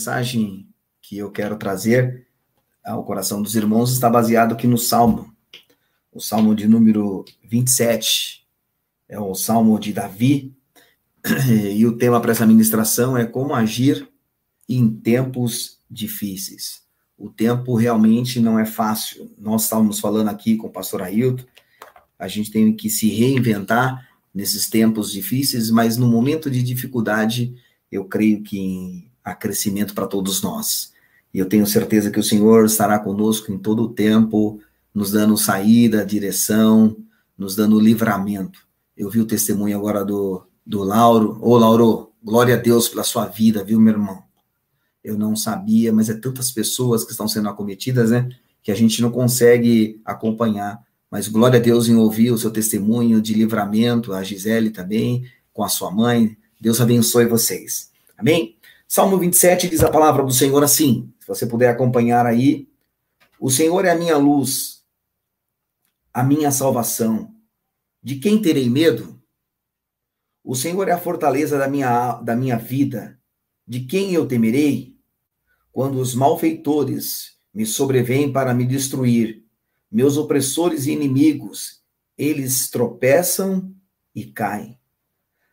mensagem que eu quero trazer ao coração dos irmãos está baseado aqui no Salmo, o Salmo de número 27. É o Salmo de Davi, e o tema para essa ministração é como agir em tempos difíceis. O tempo realmente não é fácil. Nós estávamos falando aqui com o pastor Ailton, a gente tem que se reinventar nesses tempos difíceis, mas no momento de dificuldade, eu creio que há crescimento para todos nós. E eu tenho certeza que o Senhor estará conosco em todo o tempo, nos dando saída, direção, nos dando livramento. Eu vi o testemunho agora do, do Lauro. Ô, Lauro, glória a Deus pela sua vida, viu, meu irmão? Eu não sabia, mas é tantas pessoas que estão sendo acometidas, né? Que a gente não consegue acompanhar. Mas glória a Deus em ouvir o seu testemunho de livramento, a Gisele também, com a sua mãe. Deus abençoe vocês. Amém? Salmo 27 diz a palavra do Senhor assim, se você puder acompanhar aí. O Senhor é a minha luz, a minha salvação. De quem terei medo? O Senhor é a fortaleza da minha, da minha vida. De quem eu temerei? Quando os malfeitores me sobrevêm para me destruir, meus opressores e inimigos, eles tropeçam e caem.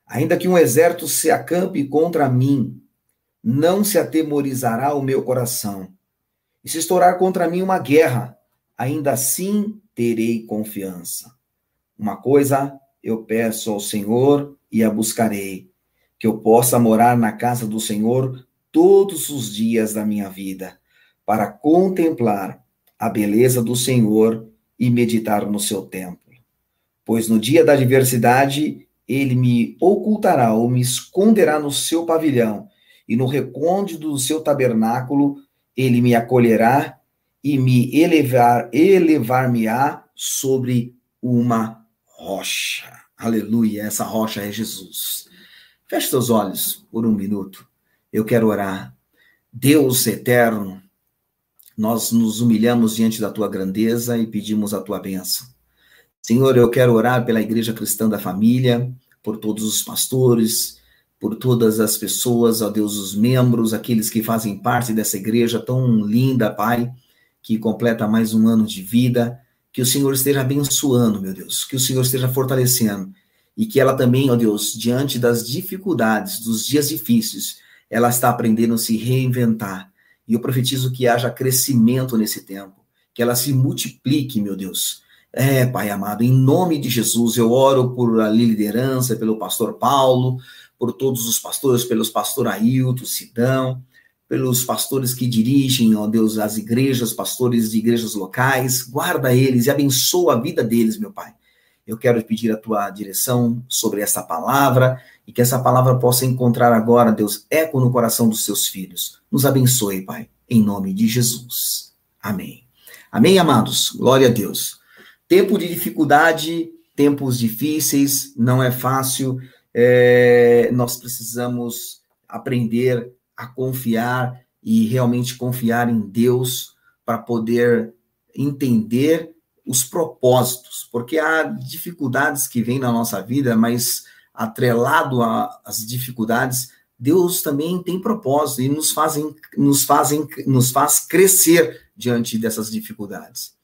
Ainda que um exército se acampe contra mim, não se atemorizará o meu coração. E se estourar contra mim uma guerra, ainda assim terei confiança. Uma coisa eu peço ao Senhor e a buscarei, que eu possa morar na casa do Senhor todos os dias da minha vida, para contemplar a beleza do Senhor e meditar no seu templo. Pois no dia da adversidade, ele me ocultará ou me esconderá no seu pavilhão, e no recôndito do seu tabernáculo, ele me acolherá e me elevar, elevar-me-á sobre uma rocha. Aleluia, essa rocha é Jesus. Feche seus olhos por um minuto. Eu quero orar. Deus eterno, nós nos humilhamos diante da tua grandeza e pedimos a tua bênção. Senhor, eu quero orar pela Igreja Cristã da Família, por todos os pastores, por todas as pessoas, ó Deus, os membros, aqueles que fazem parte dessa igreja tão linda, Pai, que completa mais um ano de vida. Que o Senhor esteja abençoando, meu Deus, que o Senhor esteja fortalecendo e que ela também, ó Deus, diante das dificuldades, dos dias difíceis, ela está aprendendo a se reinventar e eu profetizo que haja crescimento nesse tempo, que ela se multiplique, meu Deus. É, Pai amado, em nome de Jesus, eu oro por a liderança, pelo pastor Paulo, por todos os pastores, pelos pastor Ailton, Sidão, pelos pastores que dirigem, ó Deus, as igrejas, pastores de igrejas locais, guarda eles e abençoa a vida deles, meu Pai. Eu quero pedir a tua direção sobre essa palavra e que essa palavra possa encontrar agora, Deus, eco no coração dos seus filhos. Nos abençoe, Pai, em nome de Jesus. Amém. Amém, amados. Glória a Deus. Tempo de dificuldade, tempos difíceis, não é fácil. É, nós precisamos aprender a confiar e realmente confiar em Deus para poder entender os propósitos, porque há dificuldades que vêm na nossa vida, mas atrelado às dificuldades, Deus também tem propósito e nos fazem, nos fazem, nos faz crescer diante dessas dificuldades.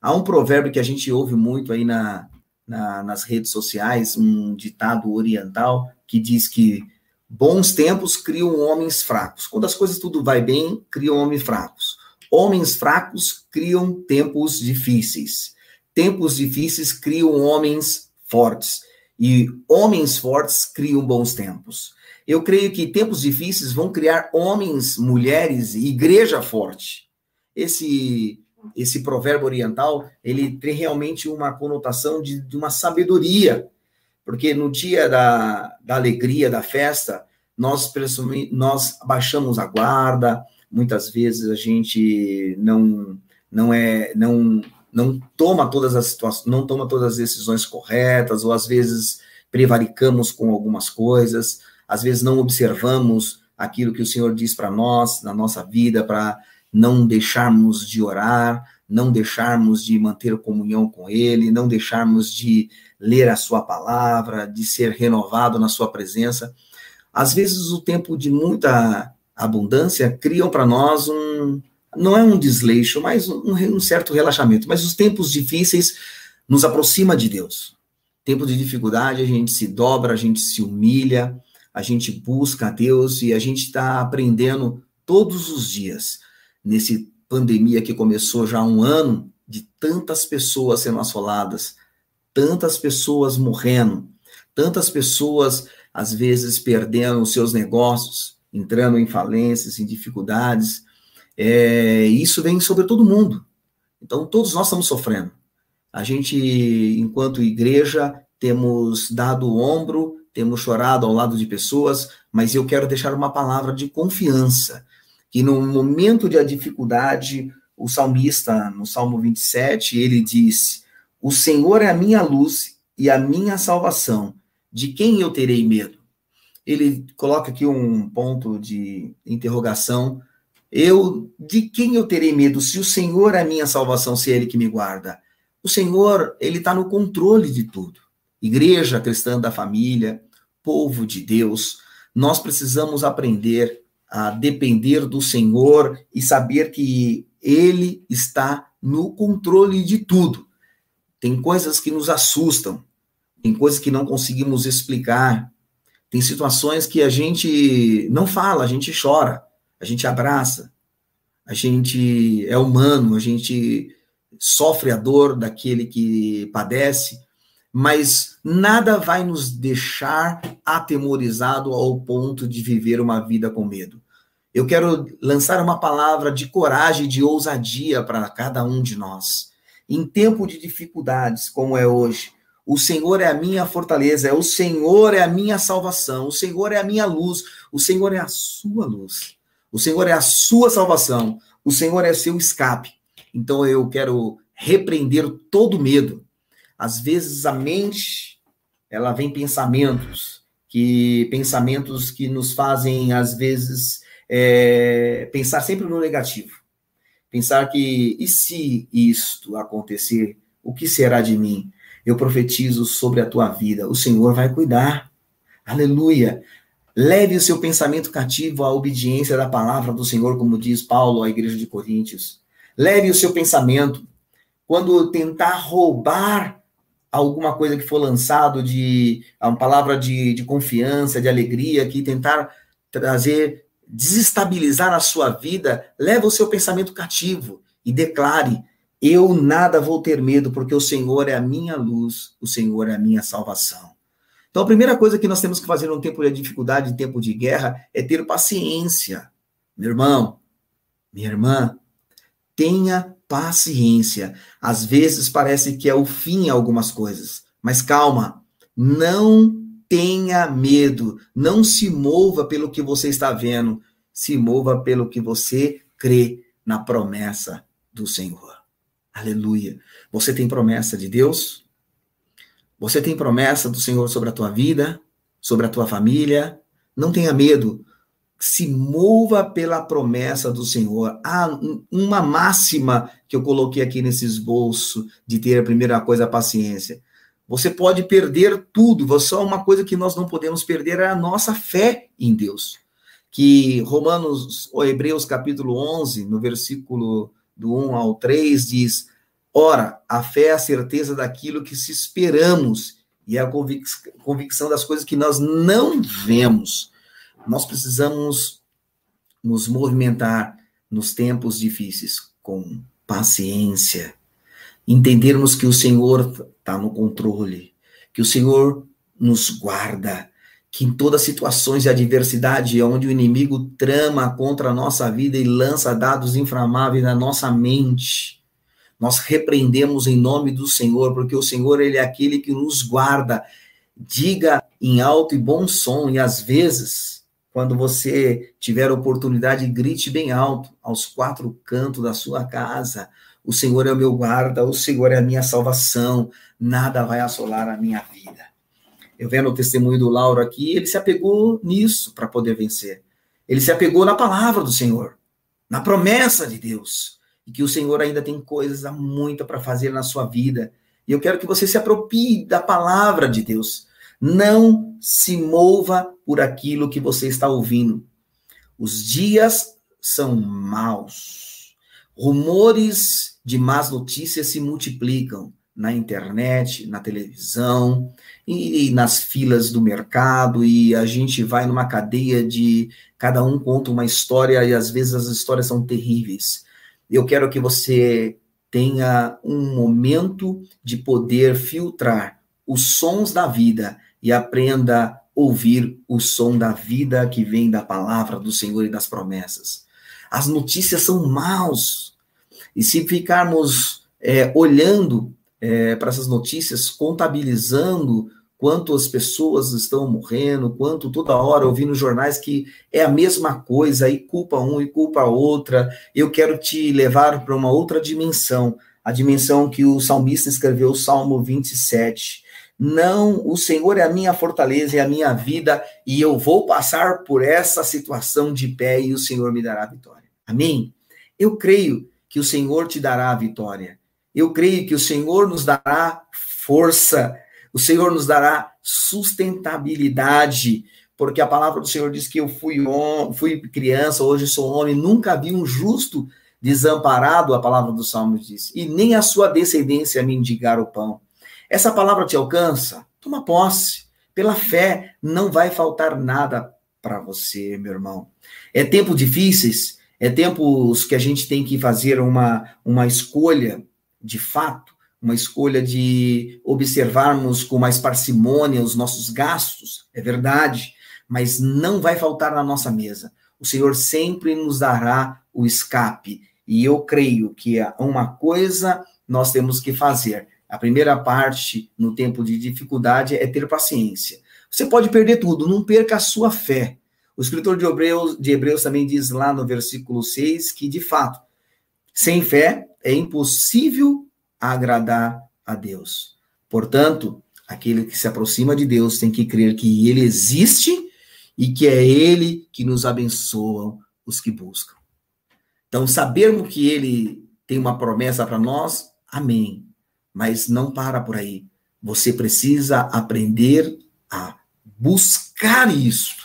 Há um provérbio que a gente ouve muito aí na, na, nas redes sociais, um ditado oriental que diz que bons tempos criam homens fracos. Quando as coisas tudo vai bem, criam homens fracos. Homens fracos criam tempos difíceis. Tempos difíceis criam homens fortes. E homens fortes criam bons tempos. Eu creio que tempos difíceis vão criar homens, mulheres e igreja forte. Esse esse provérbio oriental, ele tem realmente uma conotação de, de uma sabedoria, porque no dia da, da alegria, da festa, nós, nós baixamos a guarda, muitas vezes a gente não, não é, não não toma todas as situações, não toma todas as decisões corretas, ou às vezes prevaricamos com algumas coisas, às vezes não observamos aquilo que o Senhor diz para nós, na nossa vida, para não deixarmos de orar, não deixarmos de manter comunhão com Ele, não deixarmos de ler a Sua palavra, de ser renovado na Sua presença. Às vezes, o tempo de muita abundância criam para nós um, não é um desleixo, mas um, um, certo relaxamento. Mas os tempos difíceis nos aproxima de Deus. Tempo de dificuldade, a gente se dobra, a gente se humilha, a gente busca a Deus e a gente está aprendendo todos os dias. Nesse pandemia que começou já há um ano, de tantas pessoas sendo assoladas, tantas pessoas morrendo, tantas pessoas, às vezes, perdendo os seus negócios, entrando em falências, em dificuldades. É, isso vem sobre todo mundo. Então, todos nós estamos sofrendo. A gente, enquanto igreja, temos dado o ombro, temos chorado ao lado de pessoas, mas eu quero deixar uma palavra de confiança, que no momento de dificuldade, o salmista, no Salmo 27, ele diz: O Senhor é a minha luz e a minha salvação, de quem eu terei medo? Ele coloca aqui um ponto de interrogação. Eu, de quem eu terei medo? Se o Senhor é a minha salvação, se é Ele que me guarda. O Senhor, Ele está no controle de tudo. Igreja cristã da família, povo de Deus, nós precisamos aprender a depender do Senhor e saber que Ele está no controle de tudo. Tem coisas que nos assustam, tem coisas que não conseguimos explicar, tem situações que a gente não fala, a gente chora, a gente abraça, a gente é humano, a gente sofre a dor daquele que padece, mas nada vai nos deixar atemorizado ao ponto de viver uma vida com medo. Eu quero lançar uma palavra de coragem, de ousadia para cada um de nós. Em tempo de dificuldades, como é hoje, o Senhor é a minha fortaleza, o Senhor é a minha salvação, o Senhor é a minha luz, o Senhor é a sua luz, o Senhor é a sua salvação, o Senhor é seu escape. Então eu quero repreender todo medo. Às vezes a mente, ela vem pensamentos, que pensamentos que nos fazem às vezes é, pensar sempre no negativo. Pensar que e se isto acontecer, o que será de mim? eu profetizo sobre a tua vida. O Senhor vai cuidar. Aleluia. Leve o seu pensamento cativo à obediência da palavra do Senhor, como diz Paulo à igreja de Coríntios. Leve o seu pensamento. Quando tentar roubar alguma coisa que for lançado de uma palavra de, de confiança, de alegria, que tentar trazer, desestabilizar a sua vida, leve o seu pensamento cativo e declare: eu nada vou ter medo, porque o Senhor é a minha luz, o Senhor é a minha salvação. Então, a primeira coisa que nós temos que fazer num tempo de dificuldade, em tempo de guerra, é ter paciência. Meu irmão, minha irmã, tenha paciência. Às vezes parece que é o fim em algumas coisas, mas calma, não tenha medo, não se mova pelo que você está vendo, se mova pelo que você crê na promessa do Senhor. Aleluia. Você tem promessa de Deus? Você tem promessa do Senhor sobre a tua vida, sobre a tua família? Não tenha medo. Se mova pela promessa do Senhor. Há uma máxima que eu coloquei aqui nesse esboço de ter a primeira coisa a paciência. Você pode perder tudo, só uma coisa que nós não podemos perder é a nossa fé em Deus. Que Romanos, ou Hebreus capítulo 11, no versículo do 1 ao 3 diz: Ora, a fé é a certeza daquilo que se esperamos e é a convic convicção das coisas que nós não vemos. Nós precisamos nos movimentar nos tempos difíceis com paciência, entendermos que o Senhor está no controle, que o Senhor nos guarda, que em todas as situações de adversidade, onde o inimigo trama contra a nossa vida e lança dados inflamáveis na nossa mente, nós repreendemos em nome do Senhor, porque o Senhor ele é aquele que nos guarda. Diga em alto e bom som, e às vezes, quando você tiver oportunidade, grite bem alto aos quatro cantos da sua casa. O Senhor é o meu guarda, o Senhor é a minha salvação, nada vai assolar a minha vida eu vendo o testemunho do Lauro aqui, ele se apegou nisso para poder vencer. Ele se apegou na palavra do Senhor, na promessa de Deus, e que o Senhor ainda tem coisas muito para fazer na sua vida. E eu quero que você se apropie da palavra de Deus. Não se mova por aquilo que você está ouvindo. Os dias são maus. Rumores de más notícias se multiplicam na internet, na televisão e nas filas do mercado e a gente vai numa cadeia de cada um conta uma história e às vezes as histórias são terríveis. Eu quero que você tenha um momento de poder filtrar os sons da vida e aprenda a ouvir o som da vida que vem da palavra do Senhor e das promessas. As notícias são maus. E se ficarmos é, olhando é, para essas notícias, contabilizando quantas pessoas estão morrendo, quanto toda hora ouvindo jornais que é a mesma coisa, e culpa um e culpa outra. Eu quero te levar para uma outra dimensão, a dimensão que o salmista escreveu, o Salmo 27. Não, o Senhor é a minha fortaleza e a minha vida, e eu vou passar por essa situação de pé e o Senhor me dará a vitória. Amém? Eu creio que o Senhor te dará a vitória. Eu creio que o Senhor nos dará força, o Senhor nos dará sustentabilidade, porque a palavra do Senhor diz que eu fui, homem, fui criança, hoje sou homem, nunca vi um justo desamparado, a palavra do Salmo diz, e nem a sua descendência me indigar o pão. Essa palavra te alcança? Toma posse. Pela fé, não vai faltar nada para você, meu irmão. É tempo difíceis, é tempos que a gente tem que fazer uma, uma escolha de fato, uma escolha de observarmos com mais parcimônia os nossos gastos, é verdade, mas não vai faltar na nossa mesa. O Senhor sempre nos dará o escape. E eu creio que uma coisa nós temos que fazer. A primeira parte, no tempo de dificuldade, é ter paciência. Você pode perder tudo, não perca a sua fé. O escritor de Hebreus, de Hebreus também diz lá no versículo 6 que, de fato, sem fé é impossível agradar a Deus. Portanto, aquele que se aproxima de Deus tem que crer que ele existe e que é ele que nos abençoa os que buscam. Então, sabermos que ele tem uma promessa para nós, amém. Mas não para por aí. Você precisa aprender a buscar isso.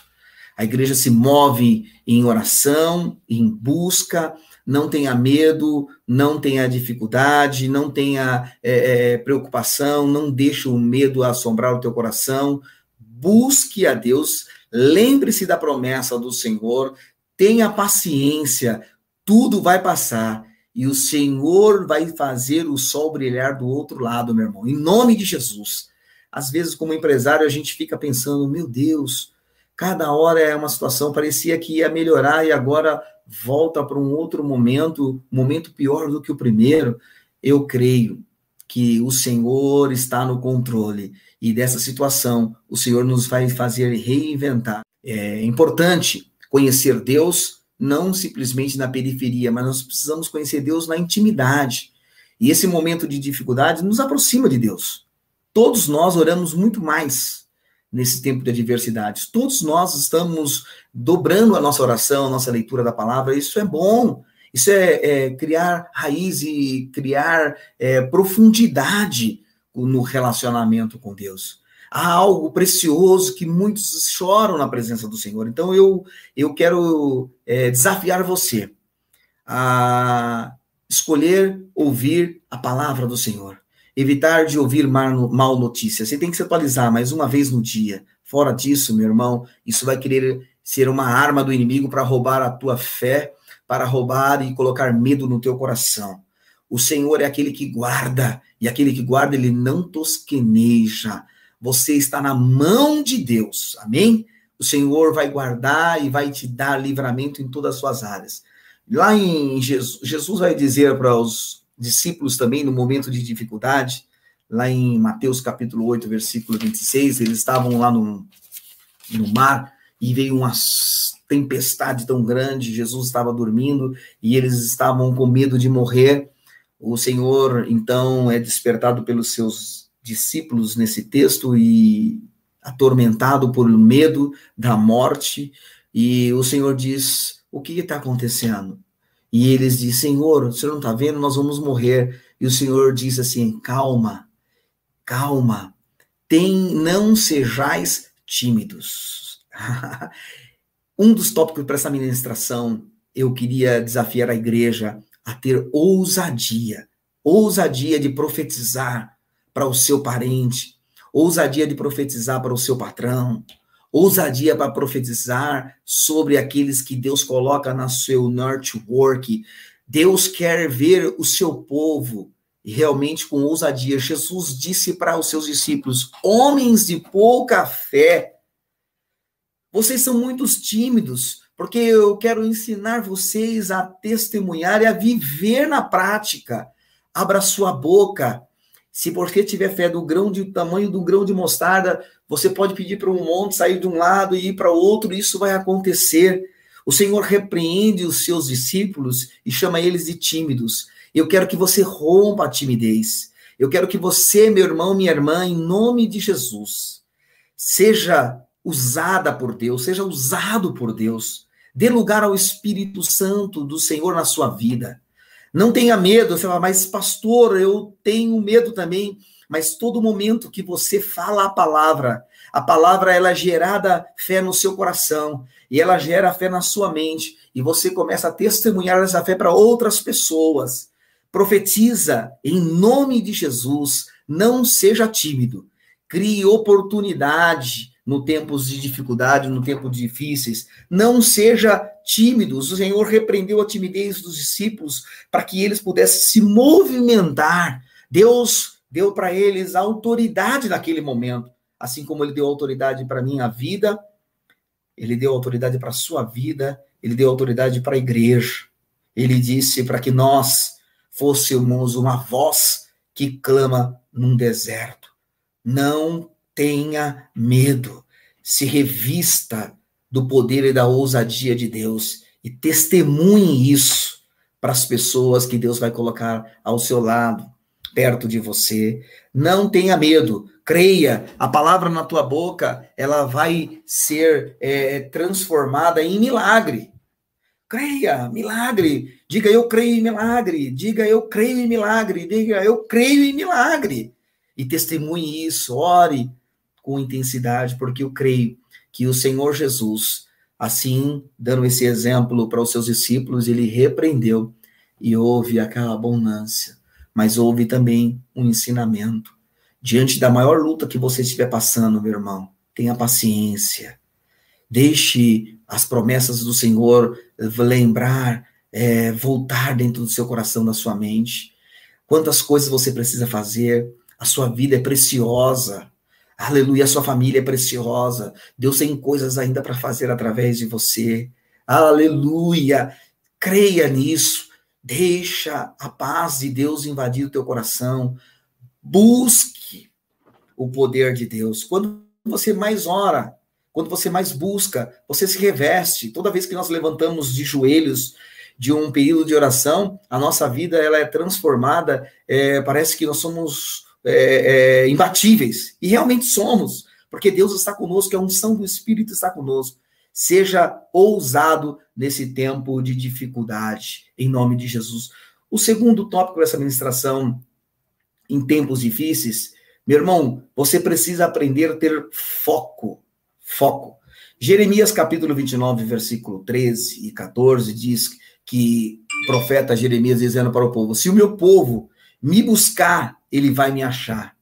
A igreja se move em oração, em busca, não tenha medo, não tenha dificuldade, não tenha é, é, preocupação, não deixe o medo assombrar o teu coração. Busque a Deus, lembre-se da promessa do Senhor, tenha paciência, tudo vai passar e o Senhor vai fazer o sol brilhar do outro lado, meu irmão, em nome de Jesus. Às vezes, como empresário, a gente fica pensando, meu Deus, cada hora é uma situação, parecia que ia melhorar e agora volta para um outro momento, momento pior do que o primeiro, eu creio que o Senhor está no controle e dessa situação o Senhor nos vai fazer reinventar. É importante conhecer Deus não simplesmente na periferia, mas nós precisamos conhecer Deus na intimidade. E esse momento de dificuldade nos aproxima de Deus. Todos nós oramos muito mais nesse tempo de adversidades. Todos nós estamos dobrando a nossa oração, a nossa leitura da palavra. Isso é bom. Isso é, é criar raiz e criar é, profundidade no relacionamento com Deus. Há algo precioso que muitos choram na presença do Senhor. Então eu, eu quero é, desafiar você a escolher ouvir a palavra do Senhor. Evitar de ouvir mal notícias. Você tem que se atualizar mais uma vez no dia. Fora disso, meu irmão, isso vai querer ser uma arma do inimigo para roubar a tua fé, para roubar e colocar medo no teu coração. O Senhor é aquele que guarda, e aquele que guarda, ele não tosqueneja. Você está na mão de Deus, amém? O Senhor vai guardar e vai te dar livramento em todas as suas áreas. Lá em Jesus, Jesus vai dizer para os discípulos também no momento de dificuldade, lá em Mateus capítulo 8, versículo 26, eles estavam lá no, no mar e veio uma tempestade tão grande, Jesus estava dormindo e eles estavam com medo de morrer. O Senhor, então, é despertado pelos seus discípulos nesse texto e atormentado por medo da morte, e o Senhor diz: O que está acontecendo? E eles dizem: Senhor, o senhor não está vendo? Nós vamos morrer. E o Senhor diz assim: calma, calma, tem, não sejais tímidos. Um dos tópicos para essa ministração, eu queria desafiar a igreja a ter ousadia, ousadia de profetizar para o seu parente, ousadia de profetizar para o seu patrão, ousadia para profetizar sobre aqueles que Deus coloca na seu network. Deus quer ver o seu povo realmente com ousadia. Jesus disse para os seus discípulos: homens de pouca fé, vocês são muito tímidos, porque eu quero ensinar vocês a testemunhar e a viver na prática. Abra sua boca. Se você tiver fé do grão de tamanho do grão de mostarda, você pode pedir para um monte sair de um lado e ir para outro, e isso vai acontecer. O Senhor repreende os seus discípulos e chama eles de tímidos. Eu quero que você rompa a timidez. Eu quero que você, meu irmão, minha irmã, em nome de Jesus, seja usada por Deus, seja usado por Deus. Dê lugar ao Espírito Santo do Senhor na sua vida. Não tenha medo, você fala, mas pastor, eu tenho medo também. Mas todo momento que você fala a palavra, a palavra ela é gerada fé no seu coração e ela gera fé na sua mente e você começa a testemunhar essa fé para outras pessoas. Profetiza em nome de Jesus, não seja tímido. Crie oportunidade, no tempos de dificuldade, no tempos difíceis. Não seja tímidos. O Senhor repreendeu a timidez dos discípulos para que eles pudessem se movimentar. Deus deu para eles autoridade naquele momento, assim como ele deu autoridade para minha vida, ele deu autoridade para a sua vida, ele deu autoridade para a igreja. Ele disse para que nós fôssemos uma voz que clama num deserto. Não tenha medo, se revista do poder e da ousadia de Deus e testemunhe isso para as pessoas que Deus vai colocar ao seu lado, perto de você. Não tenha medo, creia, a palavra na tua boca, ela vai ser é, transformada em milagre. Creia, milagre. Diga eu creio em milagre. Diga eu creio em milagre. Diga eu creio em milagre. E testemunhe isso, ore, com intensidade, porque eu creio que o Senhor Jesus, assim, dando esse exemplo para os seus discípulos, ele repreendeu e houve aquela abundância, mas houve também um ensinamento. Diante da maior luta que você estiver passando, meu irmão, tenha paciência. Deixe as promessas do Senhor lembrar, é, voltar dentro do seu coração, da sua mente. Quantas coisas você precisa fazer, a sua vida é preciosa. Aleluia, a sua família é preciosa. Deus tem coisas ainda para fazer através de você. Aleluia. Creia nisso. Deixa a paz de Deus invadir o teu coração. Busque o poder de Deus. Quando você mais ora, quando você mais busca, você se reveste. Toda vez que nós levantamos de joelhos de um período de oração, a nossa vida ela é transformada. É, parece que nós somos é, é, imbatíveis. E realmente somos, porque Deus está conosco, a unção do Espírito está conosco. Seja ousado nesse tempo de dificuldade, em nome de Jesus. O segundo tópico dessa ministração, em tempos difíceis, meu irmão, você precisa aprender a ter foco. Foco. Jeremias capítulo 29, versículo 13 e 14 diz que o profeta Jeremias dizendo para o povo: Se o meu povo me buscar, ele vai me achar.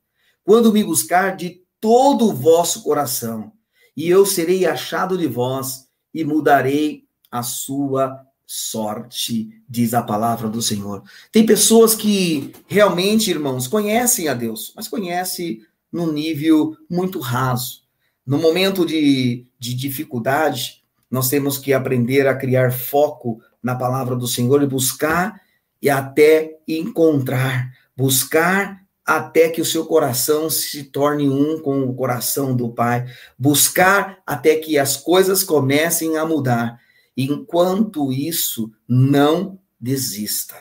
Quando me buscar de todo o vosso coração, e eu serei achado de vós e mudarei a sua sorte, diz a palavra do Senhor. Tem pessoas que realmente, irmãos, conhecem a Deus, mas conhecem num nível muito raso. No momento de, de dificuldade, nós temos que aprender a criar foco na palavra do Senhor e buscar e até encontrar, buscar até que o seu coração se torne um com o coração do Pai, buscar até que as coisas comecem a mudar. Enquanto isso, não desista.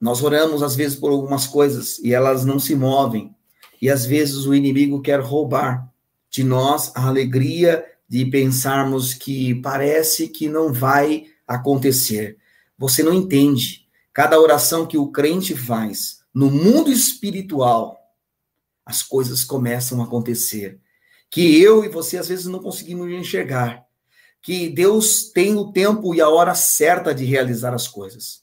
Nós oramos às vezes por algumas coisas e elas não se movem, e às vezes o inimigo quer roubar de nós a alegria de pensarmos que parece que não vai acontecer. Você não entende Cada oração que o crente faz no mundo espiritual, as coisas começam a acontecer. Que eu e você às vezes não conseguimos enxergar. que Deus tem o tempo e a hora certa de realizar as coisas.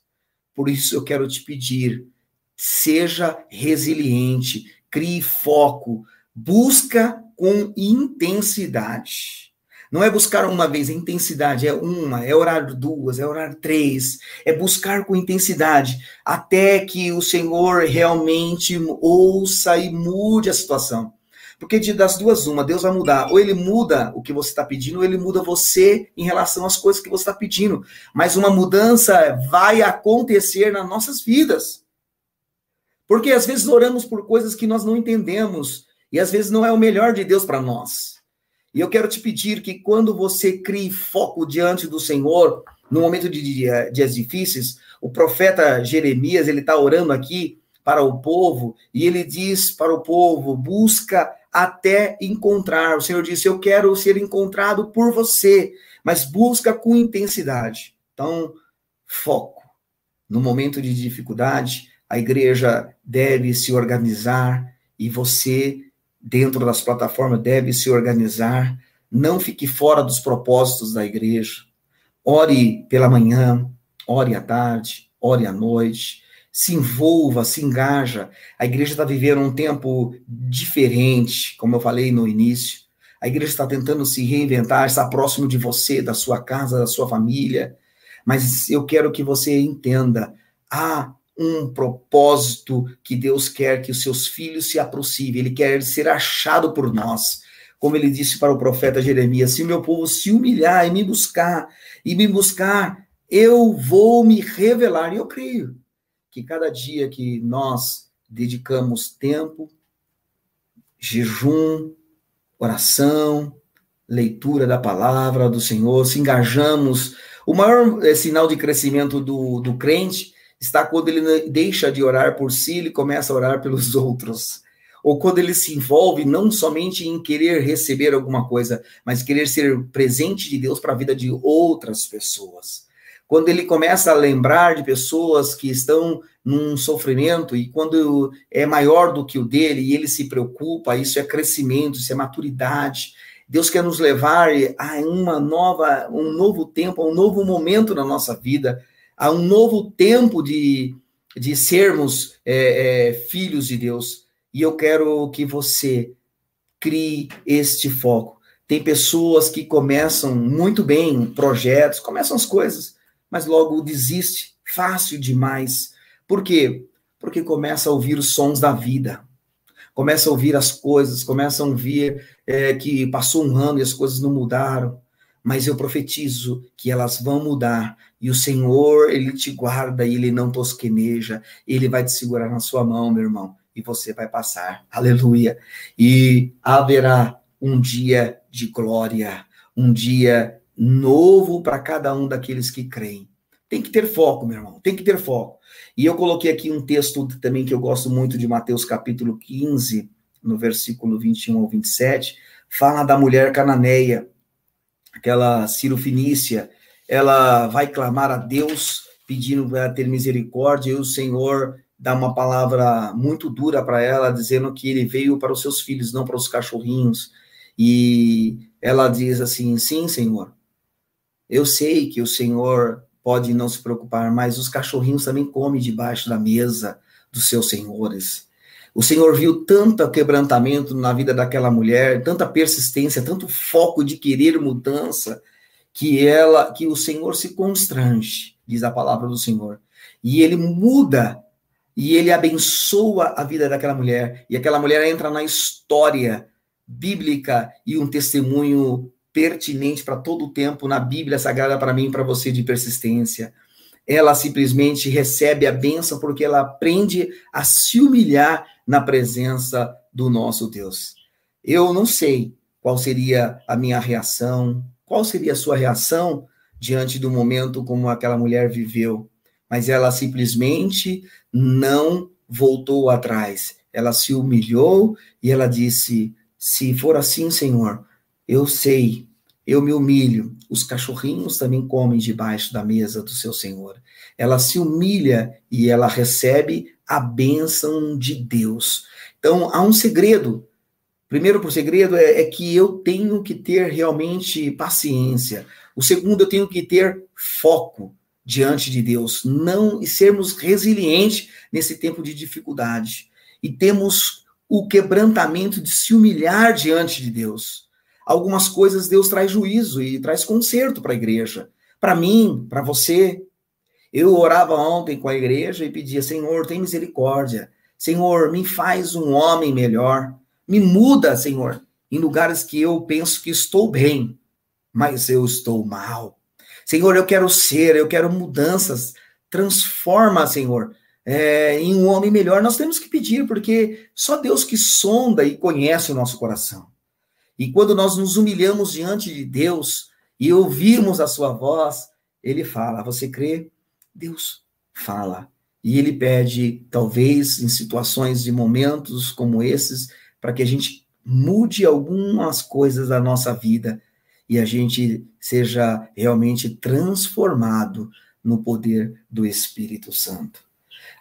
Por isso eu quero te pedir, seja resiliente, crie foco, busca com intensidade. Não é buscar uma vez, a intensidade é uma, é orar duas, é orar três, é buscar com intensidade, até que o Senhor realmente ouça e mude a situação. Porque de, das duas, uma, Deus vai mudar. Ou ele muda o que você está pedindo, ou ele muda você em relação às coisas que você está pedindo. Mas uma mudança vai acontecer nas nossas vidas. Porque às vezes oramos por coisas que nós não entendemos. E às vezes não é o melhor de Deus para nós. E eu quero te pedir que quando você crie foco diante do Senhor, no momento de dias difíceis, o profeta Jeremias, ele está orando aqui para o povo, e ele diz para o povo: busca até encontrar. O Senhor disse: Eu quero ser encontrado por você, mas busca com intensidade. Então, foco. No momento de dificuldade, a igreja deve se organizar e você, dentro das plataformas, deve se organizar. Não fique fora dos propósitos da igreja. Ore pela manhã, ore à tarde, ore à noite se envolva, se engaja. A igreja está vivendo um tempo diferente, como eu falei no início. A igreja está tentando se reinventar, está próximo de você, da sua casa, da sua família. Mas eu quero que você entenda: há um propósito que Deus quer que os seus filhos se aproximem. Ele quer ser achado por nós. Como ele disse para o profeta Jeremias: se meu povo se humilhar e me buscar, e me buscar, eu vou me revelar. E eu creio que cada dia que nós dedicamos tempo, jejum, oração, leitura da palavra do Senhor, se engajamos, o maior é, sinal de crescimento do, do crente está quando ele deixa de orar por si e começa a orar pelos outros. Ou quando ele se envolve não somente em querer receber alguma coisa, mas querer ser presente de Deus para a vida de outras pessoas quando ele começa a lembrar de pessoas que estão num sofrimento e quando é maior do que o dele e ele se preocupa, isso é crescimento, isso é maturidade. Deus quer nos levar a uma nova, um novo tempo, a um novo momento na nossa vida, a um novo tempo de, de sermos é, é, filhos de Deus. E eu quero que você crie este foco. Tem pessoas que começam muito bem projetos, começam as coisas, mas logo desiste, fácil demais. Por quê? Porque começa a ouvir os sons da vida, começa a ouvir as coisas, começa a ouvir é, que passou um ano e as coisas não mudaram, mas eu profetizo que elas vão mudar, e o Senhor, Ele te guarda e Ele não tosqueneja, Ele vai te segurar na sua mão, meu irmão, e você vai passar, aleluia, e haverá um dia de glória, um dia novo para cada um daqueles que creem. Tem que ter foco, meu irmão, tem que ter foco. E eu coloquei aqui um texto também que eu gosto muito de Mateus capítulo 15, no versículo 21 ao 27, fala da mulher cananeia, aquela Ciro Finícia, ela vai clamar a Deus pedindo para ter misericórdia, e o Senhor dá uma palavra muito dura para ela, dizendo que ele veio para os seus filhos, não para os cachorrinhos. E ela diz assim: Sim, Senhor, eu sei que o Senhor pode não se preocupar, mas os cachorrinhos também comem debaixo da mesa dos seus senhores. O Senhor viu tanto quebrantamento na vida daquela mulher, tanta persistência, tanto foco de querer mudança, que ela, que o Senhor se constrange, diz a palavra do Senhor. E ele muda e ele abençoa a vida daquela mulher, e aquela mulher entra na história bíblica e um testemunho pertinente para todo o tempo na Bíblia Sagrada para mim e para você de persistência. Ela simplesmente recebe a benção porque ela aprende a se humilhar na presença do nosso Deus. Eu não sei qual seria a minha reação, qual seria a sua reação diante do momento como aquela mulher viveu, mas ela simplesmente não voltou atrás. Ela se humilhou e ela disse: Se for assim, Senhor, eu sei eu me humilho. Os cachorrinhos também comem debaixo da mesa do seu Senhor. Ela se humilha e ela recebe a bênção de Deus. Então, há um segredo Primeiro, por segredo, é, é que eu tenho que ter realmente paciência. O segundo, eu tenho que ter foco diante de Deus, não e sermos resilientes nesse tempo de dificuldade. E temos o quebrantamento de se humilhar diante de Deus. Algumas coisas Deus traz juízo e traz conserto para a igreja. Para mim, para você. Eu orava ontem com a igreja e pedia: Senhor, tem misericórdia. Senhor, me faz um homem melhor. Me muda, Senhor, em lugares que eu penso que estou bem, mas eu estou mal. Senhor, eu quero ser, eu quero mudanças. Transforma, Senhor, é, em um homem melhor. Nós temos que pedir, porque só Deus que sonda e conhece o nosso coração. E quando nós nos humilhamos diante de Deus e ouvimos a sua voz, ele fala: Você crê? Deus fala. E ele pede, talvez em situações de momentos como esses, para que a gente mude algumas coisas da nossa vida e a gente seja realmente transformado no poder do Espírito Santo.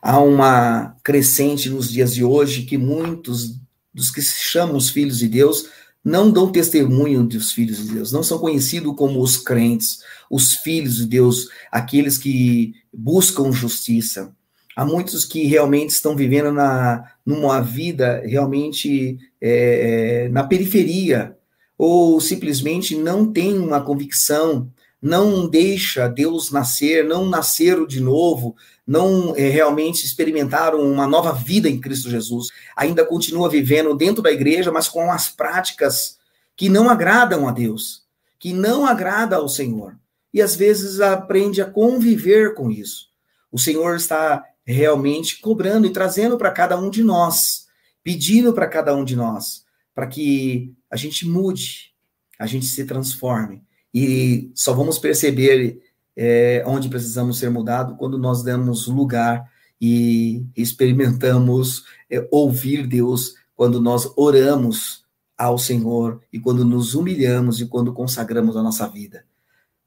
Há uma crescente nos dias de hoje que muitos dos que se chamam os filhos de Deus não dão testemunho dos filhos de Deus, não são conhecidos como os crentes, os filhos de Deus, aqueles que buscam justiça. Há muitos que realmente estão vivendo na, numa vida realmente é, é, na periferia, ou simplesmente não tem uma convicção, não deixa Deus nascer, não nasceram de novo, não é, realmente experimentaram uma nova vida em Cristo Jesus. Ainda continua vivendo dentro da igreja, mas com as práticas que não agradam a Deus, que não agrada ao Senhor. E às vezes aprende a conviver com isso. O Senhor está realmente cobrando e trazendo para cada um de nós, pedindo para cada um de nós, para que a gente mude, a gente se transforme. E só vamos perceber é, onde precisamos ser mudados quando nós damos lugar e experimentamos é, ouvir Deus, quando nós oramos ao Senhor e quando nos humilhamos e quando consagramos a nossa vida.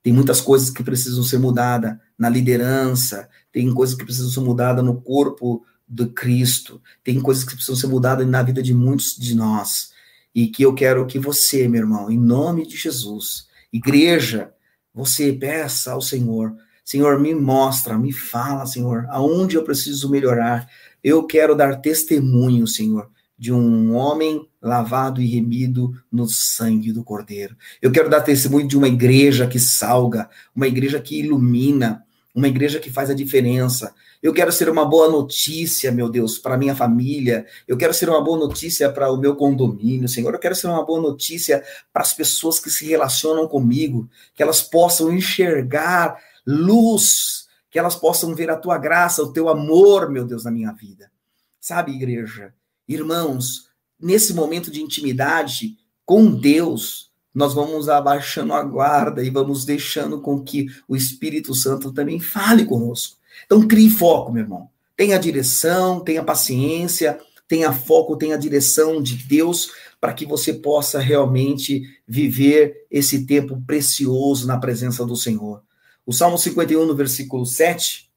Tem muitas coisas que precisam ser mudadas na liderança, tem coisas que precisam ser mudadas no corpo do Cristo, tem coisas que precisam ser mudadas na vida de muitos de nós. E que eu quero que você, meu irmão, em nome de Jesus, igreja, você peça ao Senhor, Senhor, me mostra, me fala, Senhor, aonde eu preciso melhorar. Eu quero dar testemunho, Senhor, de um homem lavado e remido no sangue do Cordeiro. Eu quero dar testemunho de uma igreja que salga, uma igreja que ilumina, uma igreja que faz a diferença. Eu quero ser uma boa notícia, meu Deus, para minha família. Eu quero ser uma boa notícia para o meu condomínio, Senhor. Eu quero ser uma boa notícia para as pessoas que se relacionam comigo, que elas possam enxergar luz, que elas possam ver a tua graça, o teu amor, meu Deus, na minha vida. Sabe, igreja? Irmãos, nesse momento de intimidade com Deus, nós vamos abaixando a guarda e vamos deixando com que o Espírito Santo também fale conosco. Então, crie foco, meu irmão. Tenha direção, tenha paciência, tenha foco, tenha direção de Deus para que você possa realmente viver esse tempo precioso na presença do Senhor. O Salmo 51, no versículo 7,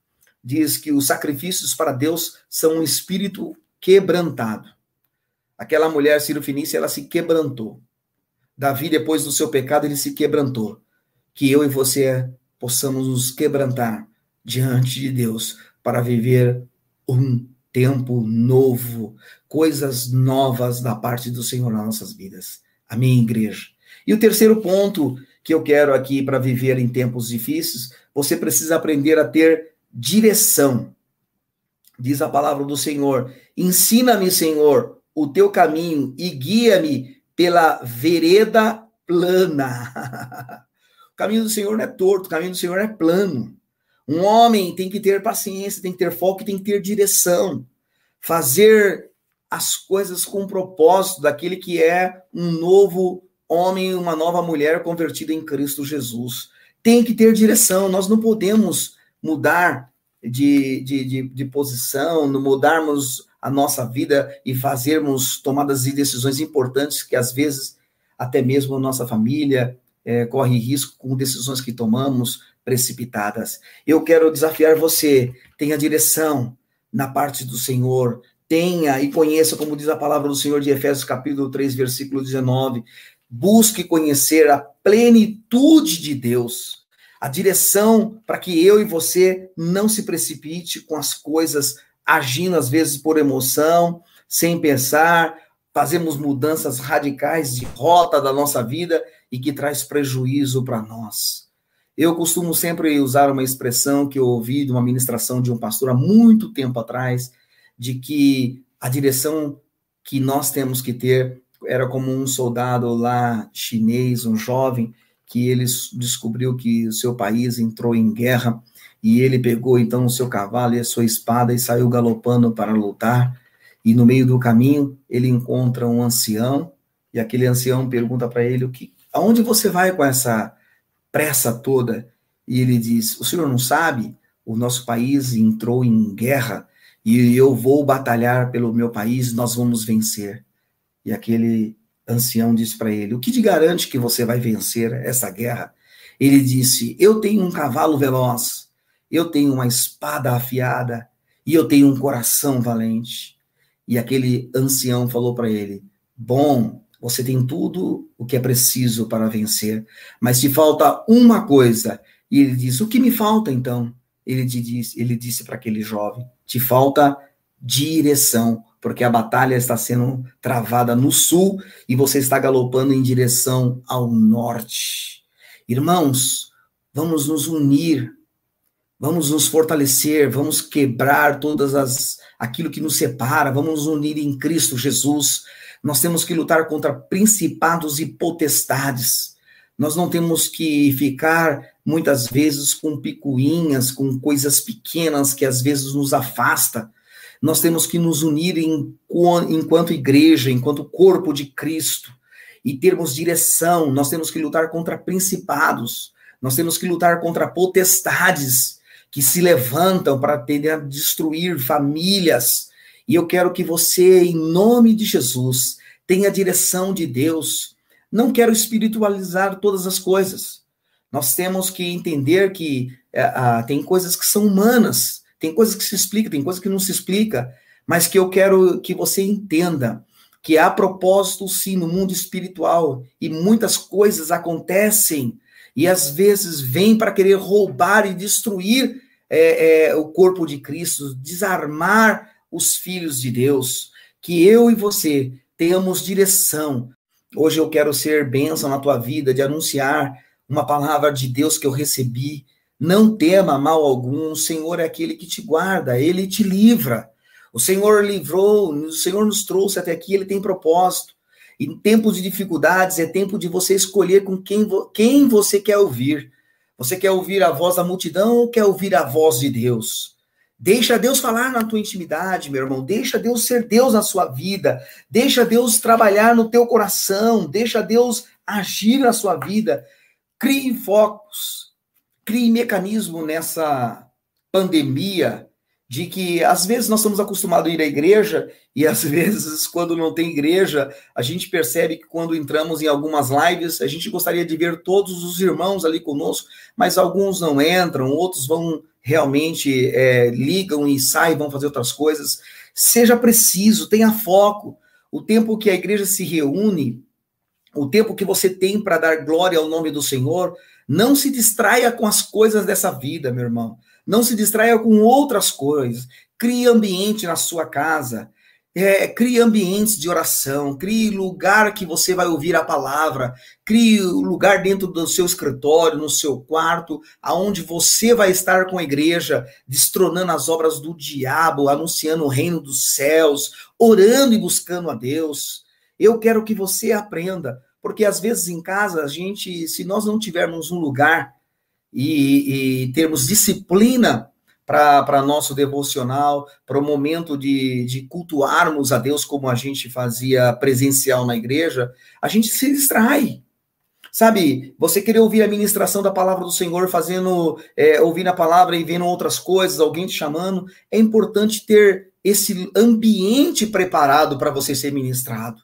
diz que os sacrifícios para Deus são um espírito quebrantado. Aquela mulher Ciro-Fenícia, ela se quebrantou. Davi, depois do seu pecado, ele se quebrantou. Que eu e você possamos nos quebrantar diante de Deus para viver um tempo novo, coisas novas da parte do Senhor nas nossas vidas. Amém, igreja? E o terceiro ponto que eu quero aqui para viver em tempos difíceis, você precisa aprender a ter direção. Diz a palavra do Senhor: Ensina-me, Senhor, o teu caminho e guia-me pela vereda plana. o caminho do Senhor não é torto, o caminho do Senhor é plano. Um homem tem que ter paciência, tem que ter foco, tem que ter direção. Fazer as coisas com propósito daquele que é um novo homem, uma nova mulher convertida em Cristo Jesus. Tem que ter direção, nós não podemos mudar de, de, de, de posição, mudarmos a nossa vida e fazermos tomadas de decisões importantes que às vezes até mesmo nossa família é, corre risco com decisões que tomamos precipitadas. Eu quero desafiar você, tenha direção na parte do Senhor, tenha e conheça, como diz a palavra do Senhor de Efésios capítulo 3, versículo 19, busque conhecer a plenitude de Deus, a direção para que eu e você não se precipite com as coisas agindo às vezes por emoção, sem pensar, fazemos mudanças radicais de rota da nossa vida e que traz prejuízo para nós. Eu costumo sempre usar uma expressão que eu ouvi de uma ministração de um pastor há muito tempo atrás, de que a direção que nós temos que ter era como um soldado lá chinês, um jovem, que ele descobriu que o seu país entrou em guerra e ele pegou então o seu cavalo e a sua espada e saiu galopando para lutar. E no meio do caminho ele encontra um ancião e aquele ancião pergunta para ele o que, aonde você vai com essa pressa toda? E ele diz: o senhor não sabe? O nosso país entrou em guerra e eu vou batalhar pelo meu país. Nós vamos vencer. E aquele ancião disse para ele: O que te garante que você vai vencer essa guerra? Ele disse: Eu tenho um cavalo veloz, eu tenho uma espada afiada e eu tenho um coração valente. E aquele ancião falou para ele: Bom, você tem tudo o que é preciso para vencer, mas te falta uma coisa. E ele disse: O que me falta então? Ele disse, ele disse para aquele jovem: Te falta direção porque a batalha está sendo travada no sul e você está galopando em direção ao norte. Irmãos, vamos nos unir, vamos nos fortalecer, vamos quebrar todas as aquilo que nos separa, vamos nos unir em Cristo Jesus. Nós temos que lutar contra principados e potestades. Nós não temos que ficar muitas vezes com picuinhas, com coisas pequenas que às vezes nos afasta nós temos que nos unir em, enquanto igreja, enquanto corpo de Cristo, e termos direção. Nós temos que lutar contra principados, nós temos que lutar contra potestades que se levantam para tentar destruir famílias. E eu quero que você, em nome de Jesus, tenha a direção de Deus. Não quero espiritualizar todas as coisas. Nós temos que entender que é, tem coisas que são humanas, tem coisas que se explica, tem coisas que não se explica, mas que eu quero que você entenda que há propósito sim no mundo espiritual e muitas coisas acontecem e às vezes vêm para querer roubar e destruir é, é, o corpo de Cristo, desarmar os filhos de Deus. Que eu e você tenhamos direção. Hoje eu quero ser bênção na tua vida, de anunciar uma palavra de Deus que eu recebi não tema mal algum, o Senhor é aquele que te guarda, ele te livra. O Senhor livrou, o Senhor nos trouxe até aqui, ele tem propósito. Em tempos de dificuldades, é tempo de você escolher com quem, quem você quer ouvir. Você quer ouvir a voz da multidão ou quer ouvir a voz de Deus? Deixa Deus falar na tua intimidade, meu irmão. Deixa Deus ser Deus na sua vida. Deixa Deus trabalhar no teu coração. Deixa Deus agir na sua vida. Crie focos crie mecanismo nessa pandemia de que às vezes nós estamos acostumados a ir à igreja e às vezes quando não tem igreja, a gente percebe que quando entramos em algumas lives, a gente gostaria de ver todos os irmãos ali conosco, mas alguns não entram, outros vão realmente é, ligam e saem, vão fazer outras coisas. Seja preciso, tenha foco. O tempo que a igreja se reúne, o tempo que você tem para dar glória ao nome do Senhor, não se distraia com as coisas dessa vida, meu irmão. Não se distraia com outras coisas. Crie ambiente na sua casa. É, crie ambientes de oração, crie lugar que você vai ouvir a palavra, crie lugar dentro do seu escritório, no seu quarto, aonde você vai estar com a igreja, destronando as obras do diabo, anunciando o reino dos céus, orando e buscando a Deus. Eu quero que você aprenda porque às vezes em casa a gente, se nós não tivermos um lugar e, e termos disciplina para nosso devocional, para o momento de, de cultuarmos a Deus como a gente fazia presencial na igreja, a gente se distrai. Sabe, você querer ouvir a ministração da palavra do Senhor, fazendo, é, ouvindo a palavra e vendo outras coisas, alguém te chamando, é importante ter esse ambiente preparado para você ser ministrado.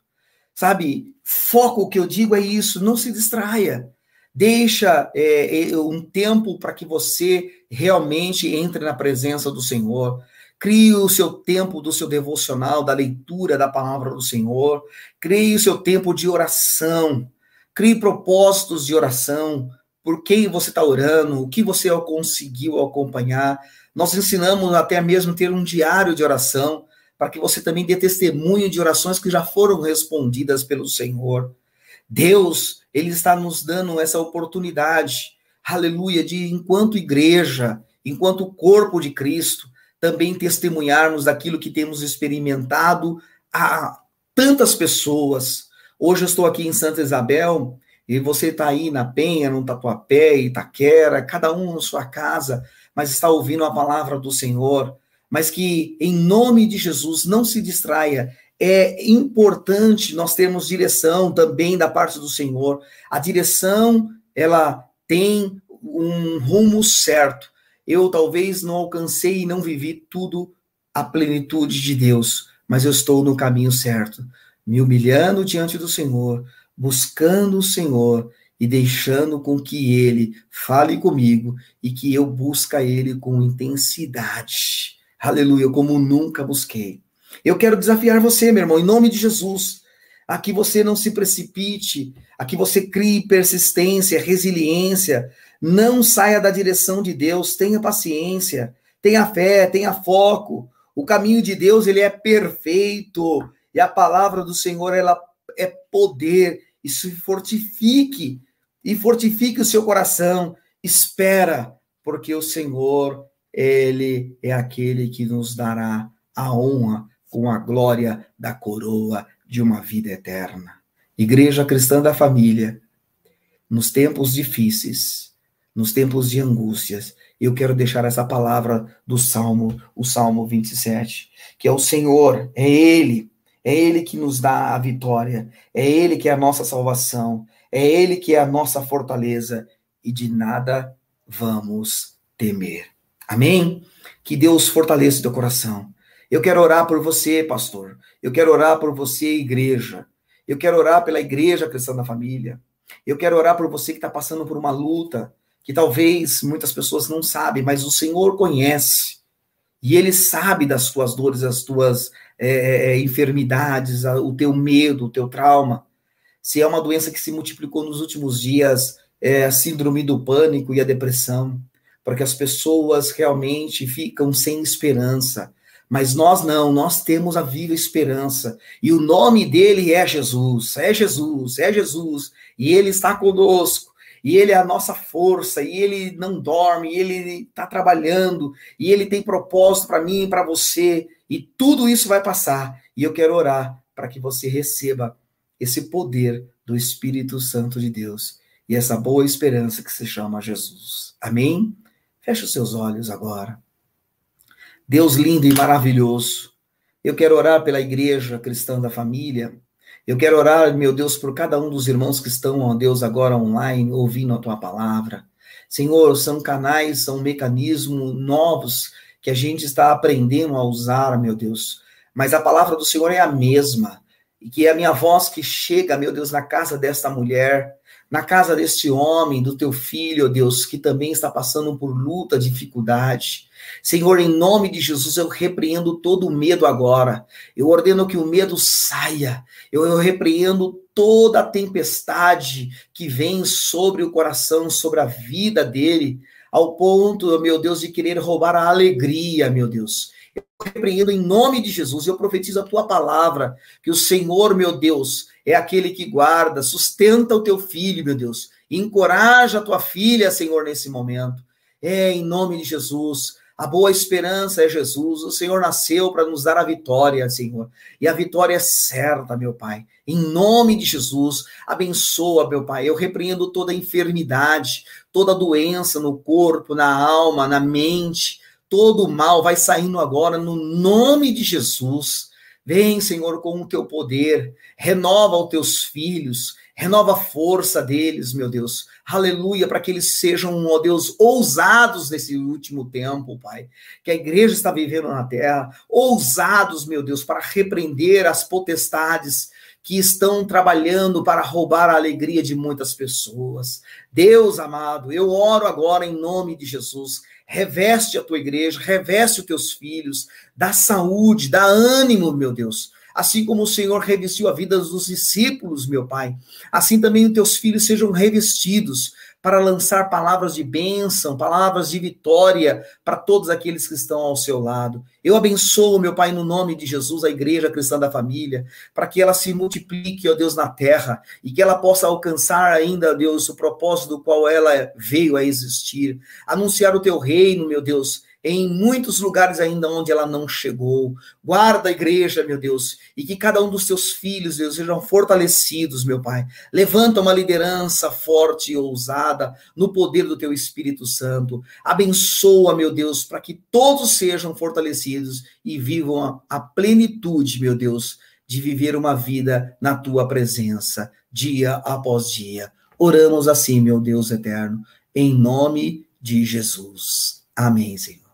Sabe, foco, o que eu digo é isso, não se distraia. Deixa é, é um tempo para que você realmente entre na presença do Senhor. Crie o seu tempo do seu devocional, da leitura da palavra do Senhor. Crie o seu tempo de oração. Crie propósitos de oração. Por quem você está orando, o que você conseguiu acompanhar. Nós ensinamos até mesmo ter um diário de oração, para que você também dê testemunho de orações que já foram respondidas pelo Senhor. Deus, Ele está nos dando essa oportunidade, aleluia, de enquanto igreja, enquanto corpo de Cristo, também testemunharmos daquilo que temos experimentado a tantas pessoas. Hoje eu estou aqui em Santa Isabel e você está aí na Penha, no Tatuapé, Itaquera, cada um na sua casa, mas está ouvindo a palavra do Senhor. Mas que, em nome de Jesus, não se distraia. É importante nós termos direção também da parte do Senhor. A direção, ela tem um rumo certo eu talvez não alcancei e não vivi tudo a plenitude de Deus, mas eu estou no caminho certo, me humilhando diante do Senhor, buscando o Senhor e deixando com que ele fale comigo e que eu busque ele com intensidade. Aleluia, como nunca busquei. Eu quero desafiar você, meu irmão, em nome de Jesus, a que você não se precipite, a que você crie persistência, resiliência, não saia da direção de Deus, tenha paciência, tenha fé, tenha foco. O caminho de Deus, ele é perfeito, e a palavra do Senhor, ela é poder. Isso fortifique e fortifique o seu coração. Espera, porque o Senhor, ele é aquele que nos dará a honra com a glória da coroa de uma vida eterna. Igreja Cristã da Família, nos tempos difíceis, nos tempos de angústias. Eu quero deixar essa palavra do Salmo, o Salmo 27, que é o Senhor, é Ele, é Ele que nos dá a vitória, é Ele que é a nossa salvação, é Ele que é a nossa fortaleza, e de nada vamos temer. Amém? Que Deus fortaleça o teu coração. Eu quero orar por você, pastor. Eu quero orar por você, igreja. Eu quero orar pela igreja cristã da família. Eu quero orar por você que está passando por uma luta que talvez muitas pessoas não sabem, mas o Senhor conhece. E Ele sabe das tuas dores, das tuas é, enfermidades, o teu medo, o teu trauma. Se é uma doença que se multiplicou nos últimos dias, é a síndrome do pânico e a depressão, porque as pessoas realmente ficam sem esperança. Mas nós não, nós temos a viva esperança. E o nome dele é Jesus, é Jesus, é Jesus. E ele está conosco e ele é a nossa força, e ele não dorme, e ele está trabalhando, e ele tem propósito para mim e para você, e tudo isso vai passar. E eu quero orar para que você receba esse poder do Espírito Santo de Deus e essa boa esperança que se chama Jesus. Amém? Feche os seus olhos agora. Deus lindo e maravilhoso, eu quero orar pela igreja cristã da família eu quero orar, meu Deus, por cada um dos irmãos que estão, ó Deus, agora online, ouvindo a tua palavra. Senhor, são canais, são mecanismos novos que a gente está aprendendo a usar, meu Deus. Mas a palavra do Senhor é a mesma. E que é a minha voz que chega, meu Deus, na casa desta mulher, na casa deste homem, do teu filho, ó Deus, que também está passando por luta, dificuldade. Senhor, em nome de Jesus, eu repreendo todo o medo agora. Eu ordeno que o medo saia. Eu, eu repreendo toda a tempestade que vem sobre o coração, sobre a vida dele, ao ponto, meu Deus, de querer roubar a alegria, meu Deus. Eu repreendo em nome de Jesus, eu profetizo a tua palavra, que o Senhor, meu Deus, é aquele que guarda, sustenta o teu filho, meu Deus, encoraja a tua filha, Senhor, nesse momento. É em nome de Jesus. A boa esperança é Jesus. O Senhor nasceu para nos dar a vitória, Senhor. E a vitória é certa, meu Pai. Em nome de Jesus, abençoa, meu Pai. Eu repreendo toda enfermidade, toda doença no corpo, na alma, na mente. Todo o mal vai saindo agora no nome de Jesus. Vem, Senhor, com o teu poder. Renova os teus filhos. Renova a força deles, meu Deus. Aleluia, para que eles sejam, ó Deus, ousados nesse último tempo, Pai. Que a igreja está vivendo na terra, ousados, meu Deus, para repreender as potestades que estão trabalhando para roubar a alegria de muitas pessoas. Deus amado, eu oro agora em nome de Jesus. Reveste a tua igreja, reveste os teus filhos, dá saúde, dá ânimo, meu Deus. Assim como o Senhor revestiu a vida dos discípulos, meu Pai, assim também os teus filhos sejam revestidos para lançar palavras de bênção, palavras de vitória para todos aqueles que estão ao seu lado. Eu abençoo, meu Pai, no nome de Jesus, a Igreja Cristã da Família, para que ela se multiplique, ó Deus, na terra e que ela possa alcançar ainda, Deus, o propósito do qual ela veio a existir. Anunciar o teu reino, meu Deus, em muitos lugares ainda onde ela não chegou. Guarda a igreja, meu Deus, e que cada um dos teus filhos, Deus, sejam fortalecidos, meu Pai. Levanta uma liderança forte e ousada no poder do teu Espírito Santo. Abençoa, meu Deus, para que todos sejam fortalecidos e vivam a plenitude, meu Deus, de viver uma vida na tua presença, dia após dia. Oramos assim, meu Deus eterno, em nome de Jesus. Amém, Senhor.